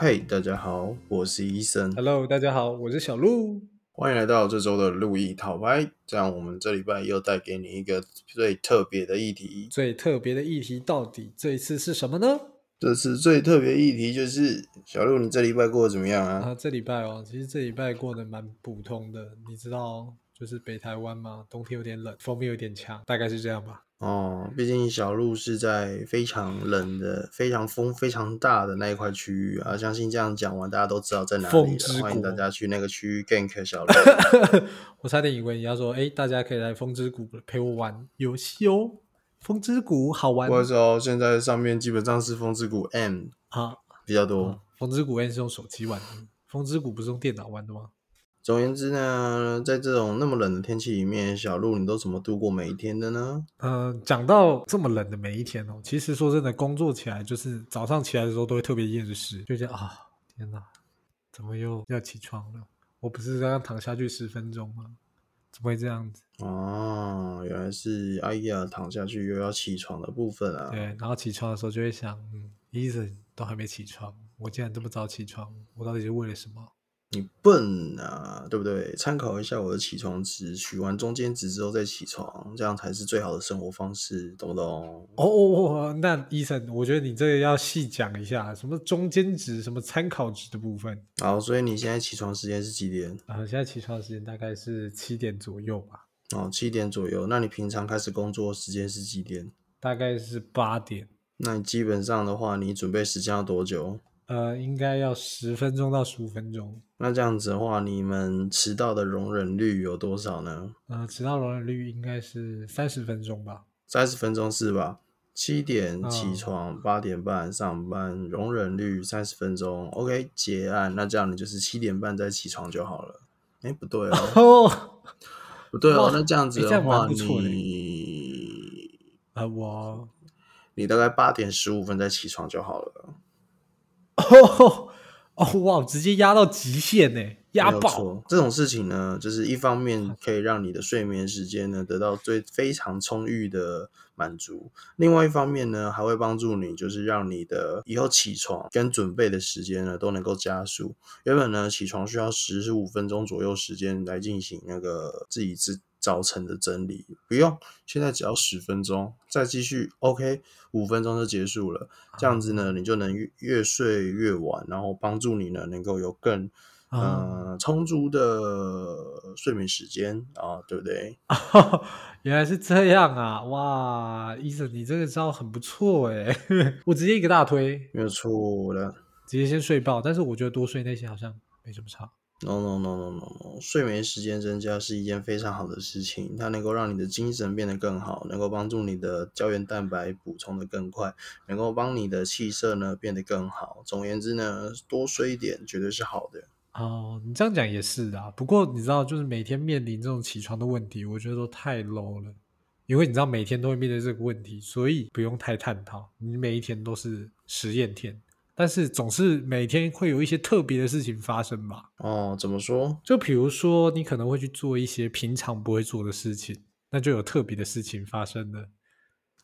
嘿，大家好，我是医生，Hello，大家好，我是小鹿。欢迎来到这周的路易讨拍。这样，我们这礼拜又带给你一个最特别的议题。最特别的议题到底这一次是什么呢？这次最特别议题就是小鹿，你这礼拜过得怎么样啊？啊，这礼拜哦，其实这礼拜过得蛮普通的。你知道，就是北台湾嘛，冬天有点冷，风面有点强，大概是这样吧。哦，毕竟小鹿是在非常冷的、非常风非常大的那一块区域啊。相信这样讲完，大家都知道在哪里了。欢迎大家去那个区域 gank 小鹿。我差点以为你要说，哎，大家可以来风之谷陪我玩游戏哦。风之谷好玩不好意思哦，现在上面基本上是风之谷 M 啊！比较多。哦风之谷 M 是用手机玩的，风之谷不是用电脑玩的吗？总而言之呢，在这种那么冷的天气里面，小鹿你都怎么度过每一天的呢？嗯，讲到这么冷的每一天哦，其实说真的，工作起来就是早上起来的时候都会特别厌世，就觉得啊，天哪，怎么又要起床了？我不是刚刚躺下去十分钟吗？怎么会这样子？哦，原来是哎呀，躺下去又要起床的部分啊。对，然后起床的时候就会想，嗯，医生都还没起床，我竟然这么早起床，我到底是为了什么？你笨啊，对不对？参考一下我的起床值，取完中间值之后再起床，这样才是最好的生活方式，懂不懂？哦哦哦，那医生，我觉得你这个要细讲一下，什么中间值、什么参考值的部分。好，所以你现在起床时间是几点？啊，现在起床的时间大概是七点左右吧，哦，七点左右。那你平常开始工作时间是几点？大概是八点。那你基本上的话，你准备时间要多久？呃，应该要十分钟到十五分钟。那这样子的话，你们迟到的容忍率有多少呢？呃，迟到容忍率应该是三十分钟吧。三十分钟是吧？七点嗯起床，八、点半上班，容忍率三十分钟。OK，结案。那这样你就是七点半再起床就好了。哎，不对哦，哦，不对哦。那这样子的话，你呃，我你大概八点十五分再起床就好了。哦哦哇，直接压到极限呢，压爆。这种事情呢，就是一方面可以让你的睡眠时间呢得到最非常充裕的满足，另外一方面呢，还会帮助你，就是让你的以后起床跟准备的时间呢都能够加速。原本呢，起床需要十五分钟左右时间来进行那个自己自早晨的整理，不用，现在只要十分钟，再继续，OK，五分钟就结束了。这样子呢，你就能越越睡越晚，然后帮助你呢能够有更嗯呃充足的睡眠时间啊，对不对？原来是这样啊！哇，医生，你这个招很不错哎，我直接一个大推，没有错的。直接先睡爆。但是我觉得多睡那些好像没什么差。No no no no no no，睡眠时间增加是一件非常好的事情，它能够让你的精神变得更好，能够帮助你的胶原蛋白补充的更快，能够帮你的气色呢变得更好。总而言之呢，多睡一点绝对是好的。哦，你这样讲也是啊。不过你知道，就是每天面临这种起床的问题，我觉得都太 low 了。因为你知道每天都会面对这个问题，所以不用太探讨。你每一天都是实验天，但是总是每天会有一些特别的事情发生吧。哦，怎么说？就比如说，你可能会去做一些平常不会做的事情，那就有特别的事情发生了。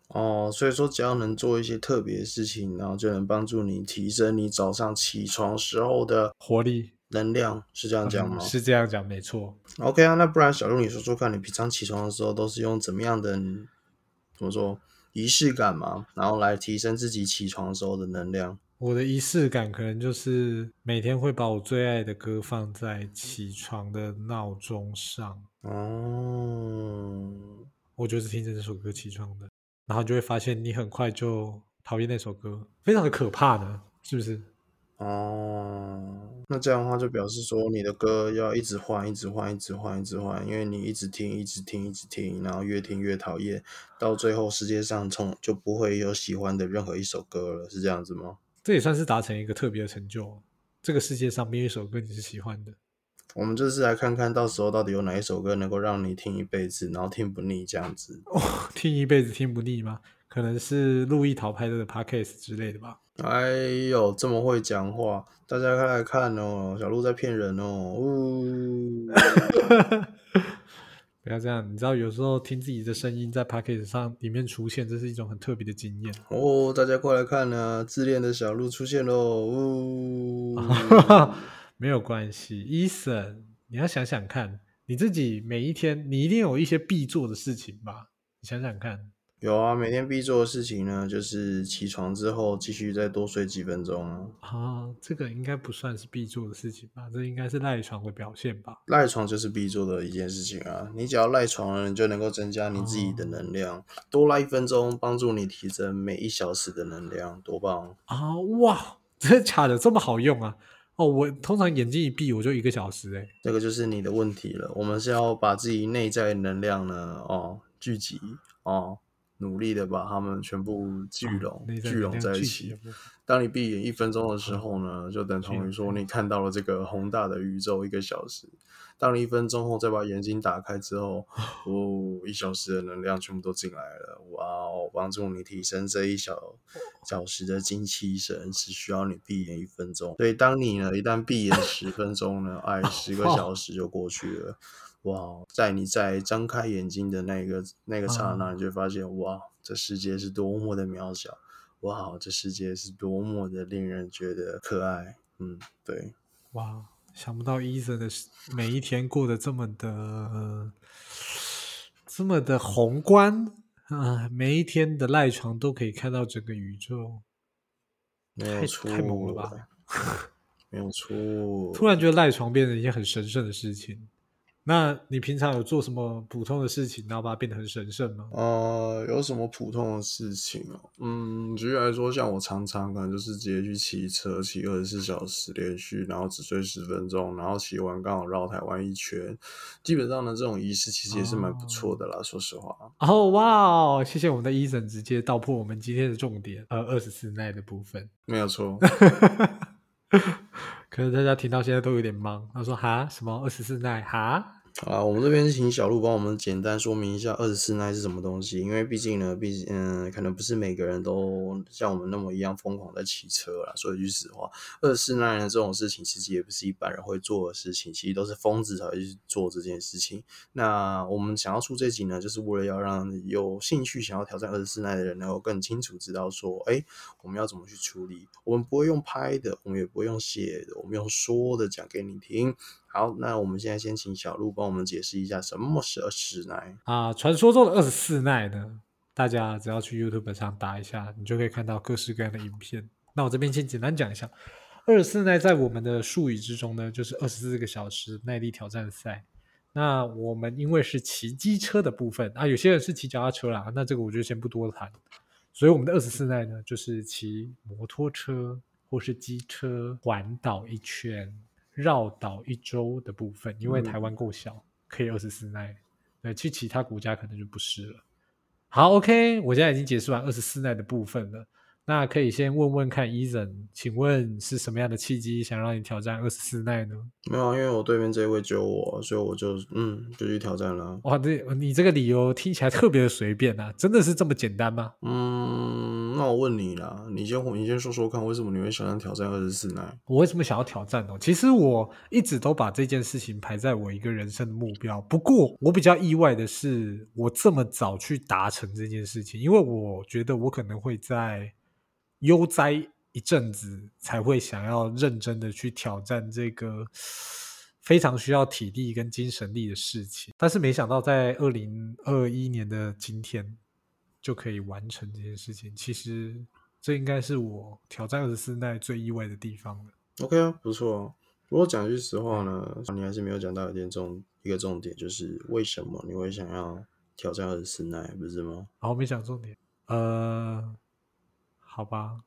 哦，所以说只要能做一些特别的事情，然后就能帮助你提升你早上起床时候的活力能量，是这样讲吗？嗯是这样讲，没错。OK 啊，那不然小鹿你说说看，你平常起床的时候都是用怎么样的怎么说仪式感嘛，然后来提升自己起床时候的能量？我的仪式感可能就是每天会把我最爱的歌放在起床的闹钟上，哦，我就是听着这首歌起床的，然后就会发现你很快就讨厌那首歌，非常的可怕呢，是不是？哦，那这样的话就表示说你的歌要一直换，一直换，一直换，一直换，因为你一直听，一直听，一直听，然后越听越讨厌，到最后世界上从就不会有喜欢的任何一首歌了，是这样子吗？这也算是达成一个特别的成就。这个世界上没有一首歌你是喜欢的，我们这次来看看到时候到底有哪一首歌能够让你听一辈子，然后听不腻这样子。听一辈子听不腻吗？可能是路易桃拍的 podcast 之类的吧。哎呦，这么会讲话，大家快来看哦，小鹿在骗人哦。呜、不要这样，你知道有时候听自己的声音在 p a c k a g e 上里面出现，这是一种很特别的经验。哦，大家快来看啊、自恋的小鹿出现喽！呜、没有关系，Eason，你要想想看，你自己每一天你一定有一些必做的事情吧？你想想看。有啊，每天必做的事情呢，就是起床之后继续再多睡几分钟啊。啊，这个应该不算是必做的事情吧？这应该是赖床的表现吧？赖床就是必做的一件事情啊！你只要赖床了，你就能够增加你自己的能量，多赖一分钟，帮助你提升每一小时的能量，多棒！啊，哇，真的假的？这么好用啊？哦，我通常眼睛一闭我就一个小时哎。这个就是你的问题了。我们是要把自己内在能量呢，哦，聚集哦。努力的把它们全部聚拢、聚拢在一起当你闭眼一分钟的时候呢，就等同于说嗯你看到了这个宏大的宇宙一个小时。当你一分钟后再把眼睛打开之后，哦，一小时的能量全部都进来了，哇哦，帮助你提升这一小小时的精气神，只需要你闭眼一分钟。所以当你呢一旦闭眼十分钟呢，哎，十个小时就过去了。哇，哦在你在张开眼睛的那个那个刹那，嗯你就发现，哇，这世界是多么的渺小，哇，这世界是多么的令人觉得可爱。嗯，对，哇，想不到伊森的每一天过得这么的、呃这么的宏观啊、每一天的赖床都可以看到整个宇宙，太没有错，太猛了吧！没有错。突然觉得赖床变成一件很神圣的事情。那你平常有做什么普通的事情，然后把它变得很神圣吗？呃，有什么普通的事情哦？嗯，举例来说，像我常常可能就是直接去骑车，骑二十四小时连续，然后只睡十分钟，然后骑完刚好绕台湾一圈。基本上呢，这种仪式其实也是蛮不错的啦，说实话。哦，哇哦！谢谢我们的医生直接道破我们今天的重点，呃，二十四耐的部分。没有错。可能大家听到现在都有点懵，他说：“哈，什么二十四耐？哈？好啦，我们这边请小鹿帮我们简单说明一下二十四奈是什么东西，因为毕竟呢，毕竟嗯、可能不是每个人都像我们那么一样疯狂在骑车啦。说一句实话，二十四奈呢这种事情其实也不是一般人会做的事情，其实都是疯子才会去做这件事情。那我们想要出这集呢，就是为了要让有兴趣想要挑战二十四奈的人能够更清楚知道说，哎，我们要怎么去处理。我们不会用拍的，我们也不会用写的，我们用说的讲给你听。好，那我们现在先请小鹿帮我们解释一下什么是二十四奈。啊，传说中的二十四奈呢？大家只要去 YouTube 上打一下，你就可以看到各式各样的影片。那我这边先简单讲一下，二十四奈在我们的术语之中呢，就是二十四个小时耐力挑战赛。那我们因为是骑机车的部分啊，有些人是骑脚踏车啦，那这个我就先不多谈。所以我们的二十四奈呢，就是骑摩托车或是机车环岛一圈，绕岛一周的部分。因为台湾够小，可以二十四奈。对，去其他国家可能就不是了。好，OK，我现在已经解释完二十四奈的部分了。那可以先问问看，Eason，请问是什么样的契机想让你挑战二十四奈呢？没有啊，因为我对面这位只有我，所以我就嗯就去挑战了。哇，这你这个理由听起来特别的随便啊，真的是这么简单吗？嗯，那我问你啦，你先你先说说看，为什么你会想要挑战二十四奈？我为什么想要挑战呢？其实我一直都把这件事情排在我一个人生的目标。不过我比较意外的是，我这么早去达成这件事情，因为我觉得我可能会在悠哉一阵子才会想要认真的去挑战这个非常需要体力跟精神力的事情。但是没想到在二零二一年的今天就可以完成这件事情。其实这应该是我挑战二十四奈最意外的地方了。OK 啊，不错。不过讲句实话呢，你还是没有讲到一点重一个重点，就是为什么你会想要挑战二十四奈，不是吗？好，没讲重点。呃，好吧，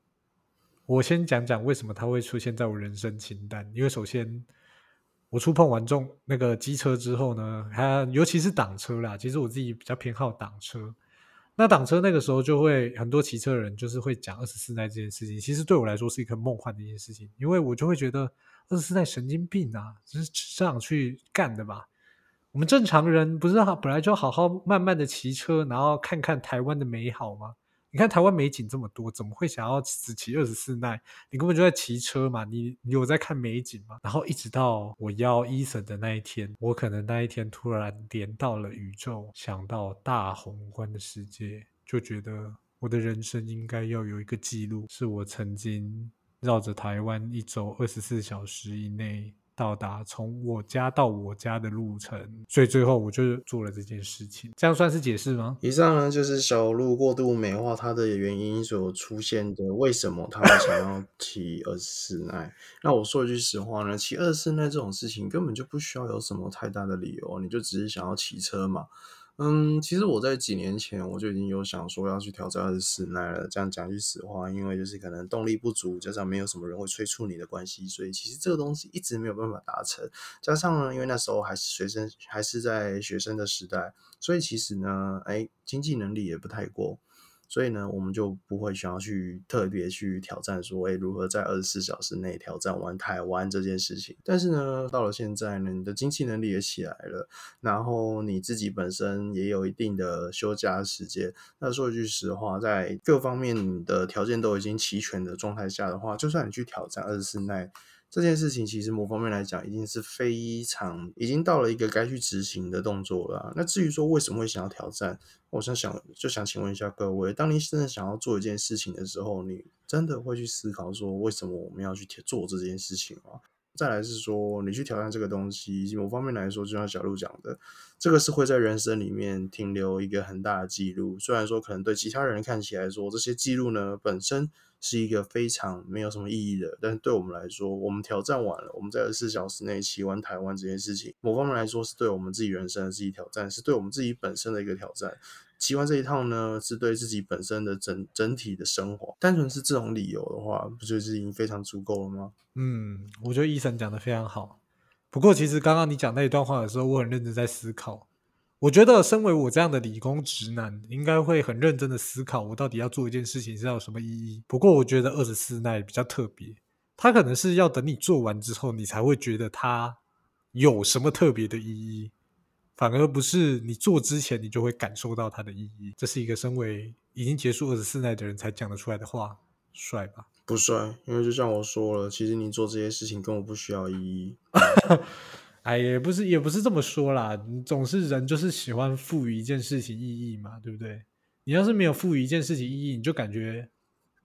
我先讲讲为什么它会出现在我人生清单。因为首先，我触碰完重那个机车之后呢，它尤其是挡车啦，其实我自己比较偏好挡车。那挡车那个时候就会很多骑车的人就是会讲二十四代这件事情，其实对我来说是一个梦幻的一件事情，因为我就会觉得二十四代神经病啊，只是这样去干的吧？我们正常人不是好本来就好好慢慢的骑车，然后看看台湾的美好吗？你看台湾美景这么多，怎么会想要只骑二十四耐？你根本就在骑车嘛，你你有在看美景吗？然后一直到我要伊森的那一天，我可能那一天突然连到了宇宙，想到大宏观的世界，就觉得我的人生应该要有一个记录，是我曾经绕着台湾一周二十四小时以内。到达从我家到我家的路程，所以最后我就做了这件事情。这样算是解释吗？以上呢就是小鹿过度美化它的原因所出现的，为什么他们想要 骑二十四耐？那我说一句实话呢，骑二十四耐这种事情根本就不需要有什么太大的理由，你就只是想要骑车嘛。嗯，其实我在几年前我就已经有想说要去挑战二十四耐了。这样讲句实话，因为就是可能动力不足，加上没有什么人会催促你的关系，所以其实这个东西一直没有办法达成。加上呢，因为那时候还是学生，还是在学生的时代，所以其实呢，哎，经济能力也不太够。所以呢，我们就不会想要去特别去挑战说，哎，如何在二十四小时内挑战完台湾这件事情。但是呢，到了现在呢，你的经济能力也起来了，然后你自己本身也有一定的休假时间。那说一句实话，在各方面的条件都已经齐全的状态下的话，就算你去挑战二十四耐。这件事情其实某方面来讲，已经是非常已经到了一个该去执行的动作了。那至于说为什么会想要挑战，我想想就想请问一下各位：当你真的想要做一件事情的时候，你真的会去思考说为什么我们要去做这件事情吗？再来是说你去挑战这个东西，某方面来说，就像小鹿讲的，这个是会在人生里面停留一个很大的记录。虽然说可能对其他人看起来说这些记录呢本身。是一个非常没有什么意义的，但是对我们来说，我们挑战完了，我们在二十四小时内骑完台湾这件事情，某方面来说是对我们自己人生的自己挑战，是对我们自己本身的一个挑战。骑完这一趟呢，是对自己本身的整整体的生活。单纯是这种理由的话，不就是已经非常足够了吗？嗯，我觉得医生讲的非常好。不过，其实刚刚你讲那一段话的时候，我很认真在思考。我觉得，身为我这样的理工直男，应该会很认真的思考，我到底要做一件事情是要有什么意义。不过，我觉得二十四耐比较特别，它可能是要等你做完之后，你才会觉得它有什么特别的意义，反而不是你做之前你就会感受到它的意义。这是一个身为已经结束二十四耐的人才讲得出来的话，帅吧？不帅，因为就像我说了，其实你做这些事情根本不需要意义。哎，也不是，也不是这么说啦。你总是人就是喜欢赋予一件事情意义嘛，对不对？你要是没有赋予一件事情意义，你就感觉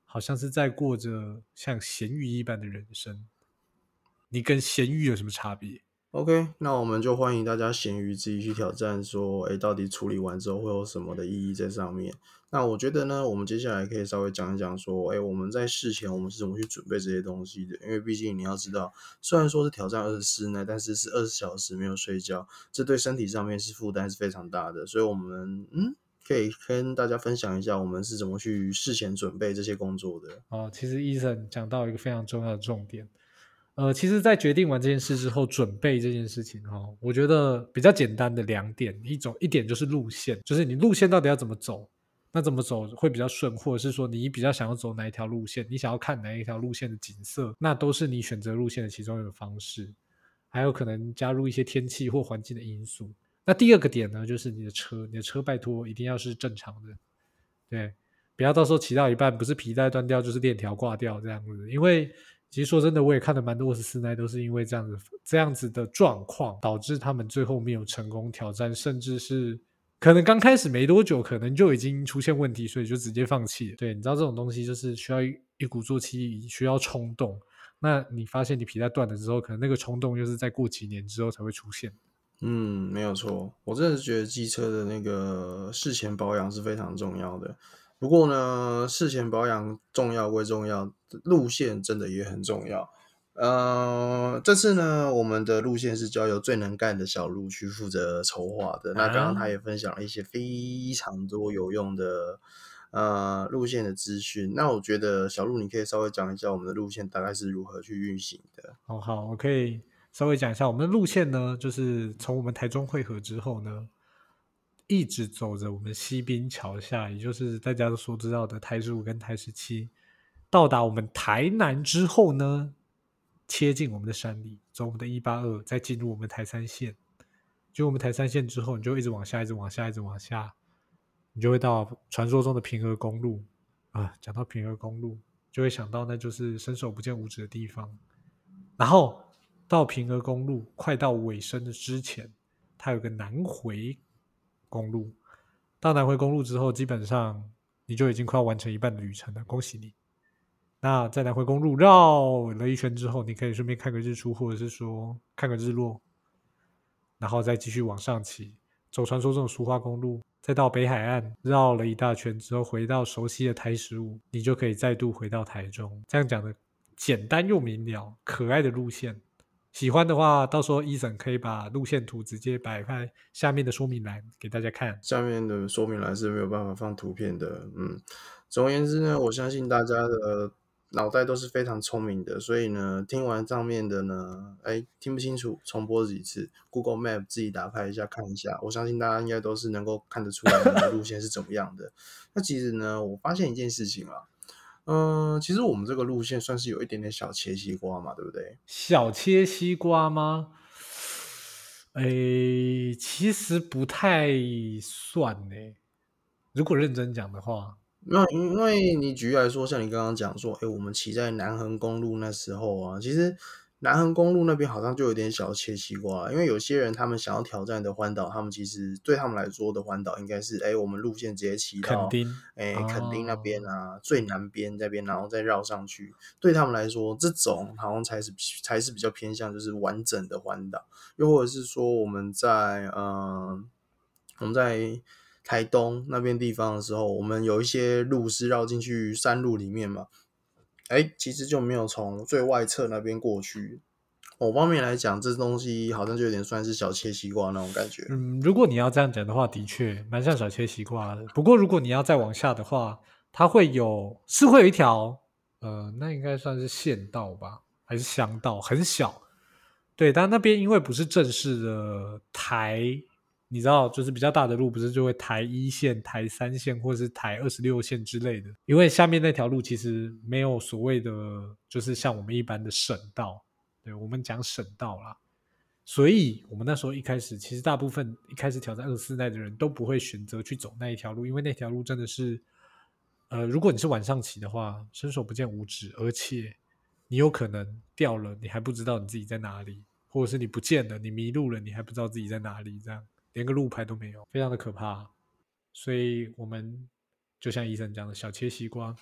好像是在过着像咸鱼一般的人生。你跟咸鱼有什么差别？OK，那我们就欢迎大家咸鱼自己去挑战，说，哎，到底处理完之后会有什么的意义在上面？那我觉得呢，我们接下来可以稍微讲一讲，说，哎，我们在事前我们是怎么去准备这些东西的？因为毕竟你要知道，虽然说是挑战二十四呢，但是是二十小时没有睡觉，这对身体上面是负担是非常大的。所以，我们嗯，可以跟大家分享一下，我们是怎么去事前准备这些工作的。哦，其实医生讲到一个非常重要的重点。呃，其实，在决定完这件事之后，准备这件事情哈，我觉得比较简单的两点，一种一点就是路线，就是你路线到底要怎么走，那怎么走会比较顺，或者是说你比较想要走哪一条路线，你想要看哪一条路线的景色，那都是你选择路线的其中一个方式，还有可能加入一些天气或环境的因素。那第二个点呢，就是你的车，你的车拜托一定要是正常的，对，不要到时候骑到一半不是皮带断掉就是链条挂掉这样子，因为。其实说真的，我也看了蛮多二十四耐，都是因为这样子这样子的状况，导致他们最后没有成功挑战，甚至是可能刚开始没多久，可能就已经出现问题，所以就直接放弃。对，你知道这种东西就是需要一鼓作气，需要冲动。那你发现你皮带断了之后，可能那个冲动又是在过几年之后才会出现。嗯，没有错，我真的是觉得机车的那个事前保养是非常重要的。不过呢，事前保养重要归重要，路线真的也很重要。呃，这次呢，我们的路线是交由最能干的小鹿去负责筹划的。那刚刚他也分享了一些非常多有用的呃路线的资讯。那我觉得小鹿，你可以稍微讲一下我们的路线大概是如何去运行的。哦，好，我可以稍微讲一下我们的路线呢，就是从我们台中汇合之后呢。一直走着我们西滨桥下，也就是大家都所知道的台十五跟台十七，到达我们台南之后呢，切进我们的山里，走我们的一八二，再进入我们台三线。就我们台三线之后，你就一直往下，一直往下，一直往下，你就会到传说中的平和公路。啊，讲到平和公路，就会想到那就是伸手不见五指的地方。然后到平和公路快到尾声的之前，它有个南回公路。到南回公路之后，基本上你就已经快要完成一半的旅程了，恭喜你！那在南回公路绕了一圈之后，你可以顺便看个日出，或者是说看个日落，然后再继续往上骑，走传说中的苏花公路，再到北海岸绕了一大圈之后，回到熟悉的台十五，你就可以再度回到台中。这样讲的简单又明了，可爱的路线。喜欢的话，到时候伊森可以把路线图直接摆在下面的说明栏给大家看。下面的说明栏是没有办法放图片的。嗯，总而言之呢，我相信大家的脑袋都是非常聪明的，所以呢，听完上面的呢，哎，听不清楚，重播几次，Google Map 自己打开一下看一下。我相信大家应该都是能够看得出来的路线是怎么样的。那其实呢，我发现一件事情啊。嗯，其实我们这个路线算是有一点点小切西瓜嘛，对不对？小切西瓜吗？诶，其实不太算呢。如果认真讲的话，那因为你举例来说，像你刚刚讲说，诶，我们骑在南横公路那时候啊，其实。南横公路那边好像就有点小切西瓜，因为有些人他们想要挑战的环岛，他们其实对他们来说的环岛应该是，哎，我们路线直接骑到，哎，垦丁那边啊，最南边这边，然后再绕上去。对他们来说，这种好像才是才是比较偏向就是完整的环岛。又或者是说，我们在嗯，我们在台东那边地方的时候，我们有一些路是绕进去山路里面嘛。哎，其实就没有从最外侧那边过去。某方面来讲，这东西好像就有点算是小切西瓜那种感觉。嗯，如果你要这样讲的话，的确蛮像小切西瓜的。不过，如果你要再往下的话，它会有是会有一条，呃，那应该算是县道吧，还是乡道，很小。对，但那边因为不是正式的台。你知道，就是比较大的路，不是就会台一线、台三线，或者是台二十六线之类的。因为下面那条路其实没有所谓的，就是像我们一般的省道，对我们讲省道啦。所以，我们那时候一开始，其实大部分一开始挑战二十四耐的人都不会选择去走那一条路，因为那条路真的是，呃，如果你是晚上骑的话，伸手不见五指，而且你有可能掉了，你还不知道你自己在哪里，或者是你不见了，你迷路了，你还不知道自己在哪里，这样。连个路牌都没有，非常的可怕。所以，我们就像医生讲的，小切西瓜，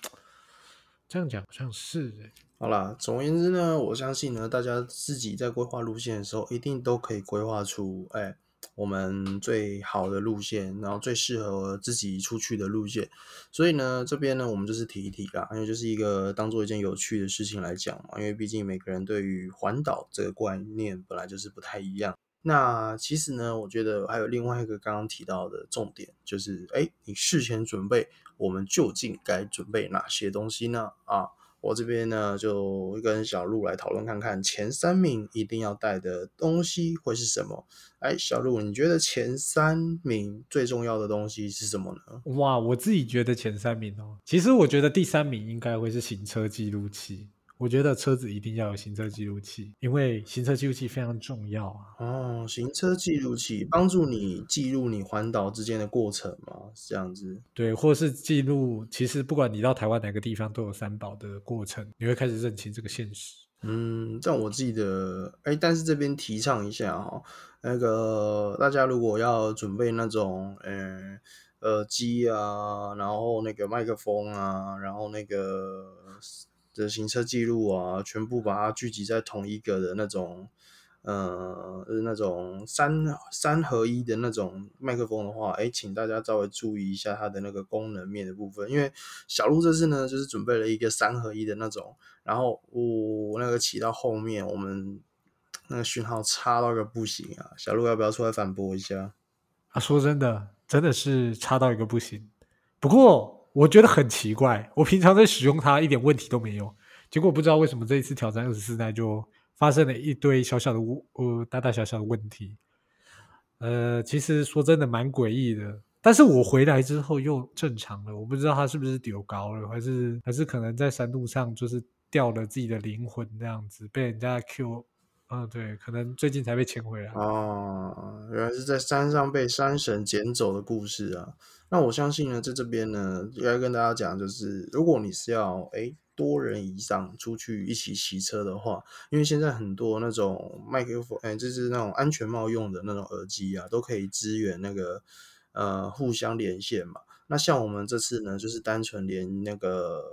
这样讲好像是。好啦，总而言之呢，我相信呢，大家自己在规划路线的时候，一定都可以规划出哎，我们最好的路线，然后最适合自己出去的路线。所以呢，这边呢，我们就是提一提啦，因为就是一个当做一件有趣的事情来讲嘛。因为毕竟每个人对于环岛这个观念本来就是不太一样。那其实呢，我觉得还有另外一个刚刚提到的重点，就是哎，你事前准备，我们究竟该准备哪些东西呢？啊，我这边呢就跟小鹿来讨论看看，前三名一定要带的东西会是什么？哎，小鹿，你觉得前三名最重要的东西是什么呢？哇，我自己觉得前三名哦，其实我觉得第三名应该会是行车记录器。我觉得车子一定要有行车记录器，因为行车记录器非常重要啊。哦，行车记录器帮助你记录你环岛之间的过程嘛，是这样子。对，或者是记录，其实不管你到台湾哪个地方都有三宝的过程，你会开始认清这个现实。嗯，但我记得，哎，但是这边提倡一下哈，那个大家如果要准备那种，呃，耳机啊，然后那个麦克风啊，然后那个。的行车记录啊，全部把它聚集在同一个的那种，呃，是那种三三合一的那种麦克风的话，哎，请大家稍微注意一下它的那个功能面的部分，因为小鹿这次呢，就是准备了一个三合一的那种，然后我那个骑到后面，我们那个讯号差到个不行啊，小鹿要不要出来反驳一下？啊，说真的，真的是差到一个不行，不过。我觉得很奇怪，我平常在使用它一点问题都没有，结果不知道为什么这一次挑战二十四代就发生了一堆小小的呃大大小小的问题。呃，其实说真的蛮诡异的，但是我回来之后又正常了，我不知道它是不是丢高了，还是还是可能在山路上就是掉了自己的灵魂这样子，被人家 Q 啊，对，可能最近才被牵回来。哦，原来是在山上被山神捡走的故事啊。那我相信呢，在这边呢，应该跟大家讲，就是如果你是要诶多人以上出去一起骑车的话，因为现在很多那种麦克风，哎，就是那种安全帽用的那种耳机啊，都可以支援那个呃互相连线嘛。那像我们这次呢，就是单纯连那个，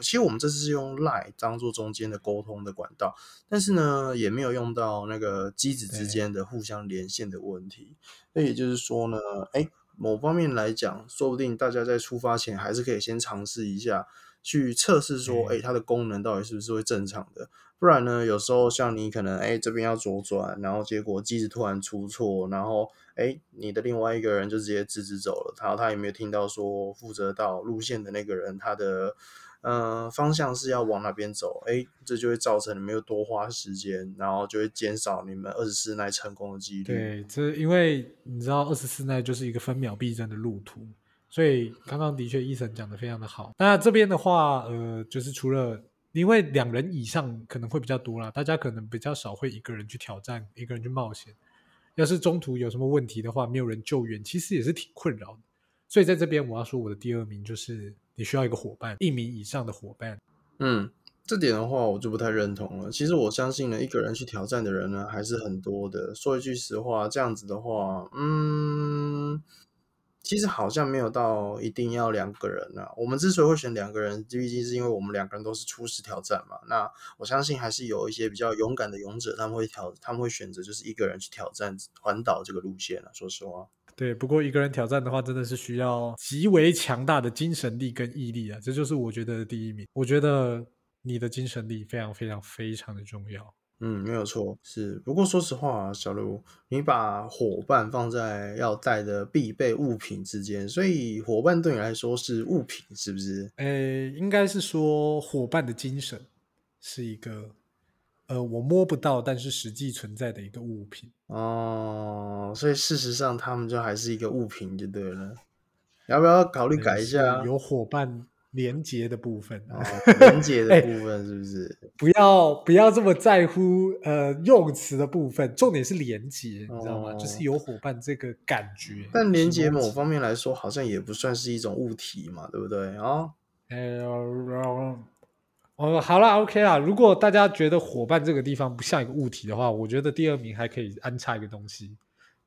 其实我们这次是用 Line 当做中间的沟通的管道，但是呢，也没有用到那个机子之间的互相连线的问题。那也就是说呢，哎，某方面来讲，说不定大家在出发前还是可以先尝试一下。去测试说，哎，它的功能到底是不是会正常的？不然呢，有时候像你可能，哎，这边要左转，然后结果机子突然出错，然后，哎，你的另外一个人就直接直直走了，然后他也没有听到说负责到路线的那个人他的，呃，方向是要往哪边走，哎，这就会造成你们又多花时间，然后就会减少你们二十四耐成功的几率。对，这因为你知道二十四耐就是一个分秒必争的路途。所以刚刚的确，医生讲的非常的好。那这边的话，呃，就是除了因为两人以上可能会比较多啦，大家可能比较少会一个人去挑战，一个人去冒险。要是中途有什么问题的话，没有人救援，其实也是挺困扰的。所以在这边，我要说我的第二名就是你需要一个伙伴，一名以上的伙伴。嗯，这点的话，我就不太认同了。其实我相信呢，一个人去挑战的人呢，还是很多的。说一句实话，这样子的话，嗯。其实好像没有到一定要两个人啊。我们之所以会选两个人，毕竟是因为我们两个人都是初始挑战嘛。那我相信还是有一些比较勇敢的勇者，他们会挑，他们会选择就是一个人去挑战环岛这个路线了。说实话，对。不过一个人挑战的话，真的是需要极为强大的精神力跟毅力啊。这就是我觉得第一名。我觉得你的精神力非常非常非常的重要。嗯，没有错，是。不过说实话，小卢，你把伙伴放在要带的必备物品之间，所以伙伴对你来说是物品，是不是？呃，应该是说伙伴的精神是一个，呃，我摸不到，但是实际存在的一个物品。哦，所以事实上他们就还是一个物品就对了。要不要考虑改一下？有伙伴。连接的部分，连接的 部分是不是？不要不要这么在乎呃用词的部分，重点是连接，你知道吗？就是有伙伴这个感觉。但连接某方面来说，好像也不算是一种物体嘛，对不对？啊，哎，哦，好了，OK 啦。如果大家觉得伙伴这个地方不像一个物体的话，我觉得第二名还可以安插一个东西。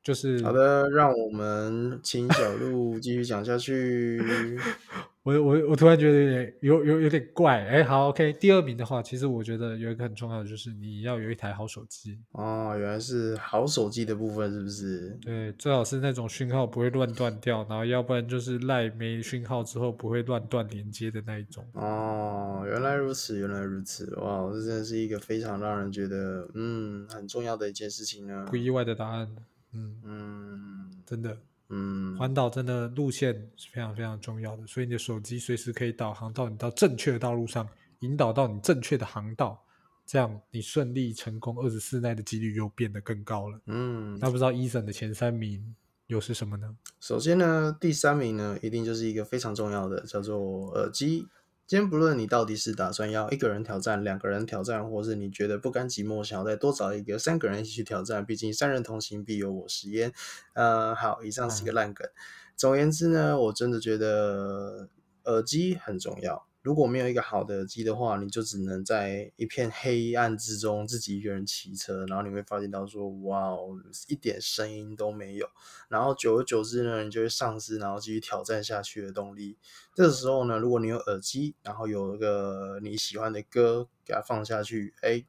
就是好的，让我们请小鹿继续讲下去。我我我突然觉得有点有有有点怪。哎，好，OK。第二名的话，其实我觉得有一个很重要的，就是你要有一台好手机。哦，原来是好手机的部分，是不是？对，最好是那种讯号不会乱断掉，然后要不然就是赖没讯号之后不会乱断连接的那一种。哦，原来如此，原来如此。哇，这真的是一个非常让人觉得嗯很重要的一件事情呢。不意外的答案。嗯嗯，真的，嗯，环岛真的路线是非常非常重要的，所以你的手机随时可以导航到你到正确的道路上，引导到你正确的航道，这样你顺利成功二十四耐的几率又变得更高了。嗯，那不知道伊森的前三名又是什么呢？首先呢，第三名呢，一定就是一个非常重要的，叫做耳机。今天不论你到底是打算要一个人挑战、两个人挑战，或是你觉得不甘寂寞，想要再多找一个三个人一起去挑战，毕竟三人同行必有我师焉。呃，好，以上是一个烂梗。总而言之呢，我真的觉得耳机很重要。如果没有一个好的耳机的话，你就只能在一片黑暗之中自己一个人骑车，然后你会发现到说，哇哦，一点声音都没有。然后久而久之呢，你就会丧失然后继续挑战下去的动力。这个时候呢，如果你有耳机，然后有一个你喜欢的歌给它放下去，哎，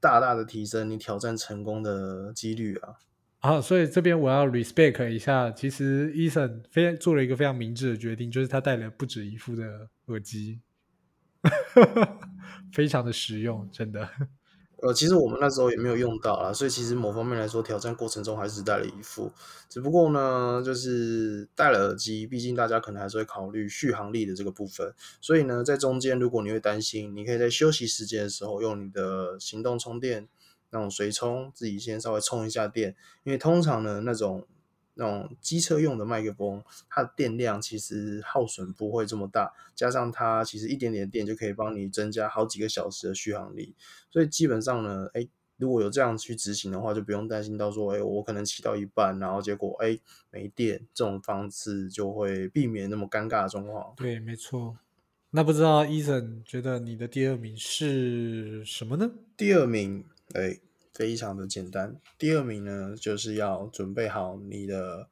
大大的提升你挑战成功的几率啊。好，所以这边我要 respect 一下，其实 Eason 非做了一个非常明智的决定，就是他带了不止一副的耳机，非常的实用，真的。呃，其实我们那时候也没有用到啊，所以其实某方面来说，挑战过程中还是带了一副，只不过呢，就是戴了耳机，毕竟大家可能还是会考虑续航力的这个部分，所以呢，在中间如果你会担心，你可以在休息时间的时候用你的行动充电。那种随充，自己先稍微充一下电，因为通常呢，那种那种机车用的麦克风，它的电量其实耗损不会这么大，加上它其实一点点电就可以帮你增加好几个小时的续航力，所以基本上呢，哎，如果有这样去执行的话，就不用担心到说，哎，我可能骑到一半，然后结果哎没电，这种方式就会避免那么尴尬的状况。对，没错。那不知道伊森觉得你的第二名是什么呢？第二名，哎，非常的简单。第二名呢，就是要准备好你的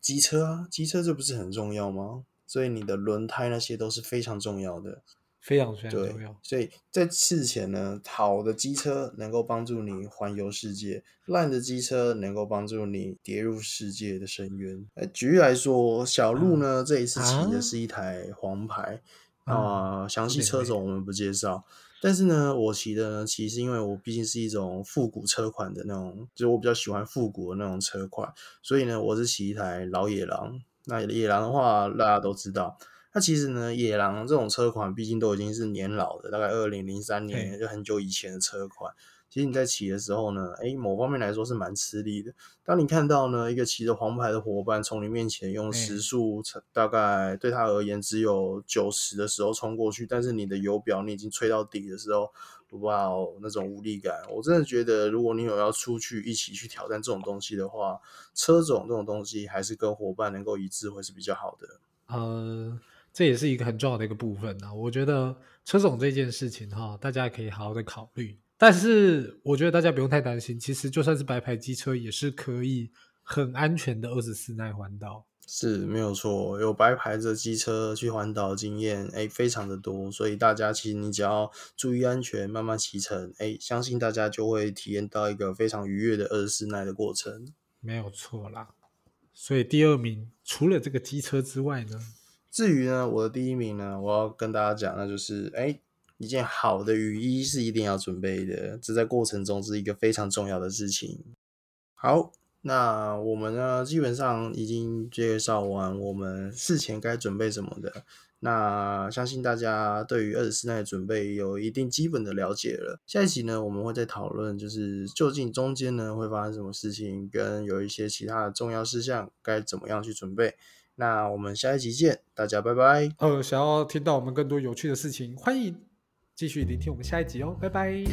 机车啊，机车这不是很重要吗？所以你的轮胎那些都是非常重要的。非常非常重要。所以在事前呢，好的机车能够帮助你环游世界，烂的机车能够帮助你跌入世界的深渊。呃，举例来说，小鹿呢这一次骑的是一台黄牌啊，详细车种我们不介绍。但是呢，我骑的呢，其实因为我毕竟是一种复古车款的那种，就是我比较喜欢复古的那种车款，所以呢，我是骑一台老野狼。那野狼的话，大家都知道。那其实呢，野狼这种车款毕竟都已经是年老的，大概二零零三年就很久以前的车款。其实你在骑的时候呢，哎，某方面来说是蛮吃力的。当你看到呢一个骑着黄牌的伙伴从你面前用时速大概对他而言只有九十的时候冲过去，但是你的油表你已经吹到底的时候，哇哦，那种无力感，我真的觉得如果你有要出去一起去挑战这种东西的话，车种这种东西还是跟伙伴能够一致会是比较好的。呃。这也是一个很重要的一个部分啊！我觉得车种这件事情哈，大家可以好好的考虑。但是我觉得大家不用太担心，其实就算是白牌机车，也是可以很安全的二十四耐环岛。是没有错，有白牌的机车去环岛经验，哎，非常的多。所以大家其实你只要注意安全，慢慢骑乘，哎，相信大家就会体验到一个非常愉悦的二十四耐的过程。没有错啦。所以第二名除了这个机车之外呢？至于呢，我的第一名呢，我要跟大家讲，那就是哎，一件好的雨衣是一定要准备的，这在过程中是一个非常重要的事情。好，那我们呢，基本上已经介绍完我们事前该准备什么的。那相信大家对于二十四耐的准备有一定基本的了解了。下一集呢，我们会再讨论，就是究竟中间呢会发生什么事情，跟有一些其他的重要事项该怎么样去准备。那我们下一集见，大家拜拜。呃，想要听到我们更多有趣的事情，欢迎继续聆听我们下一集哦，拜拜。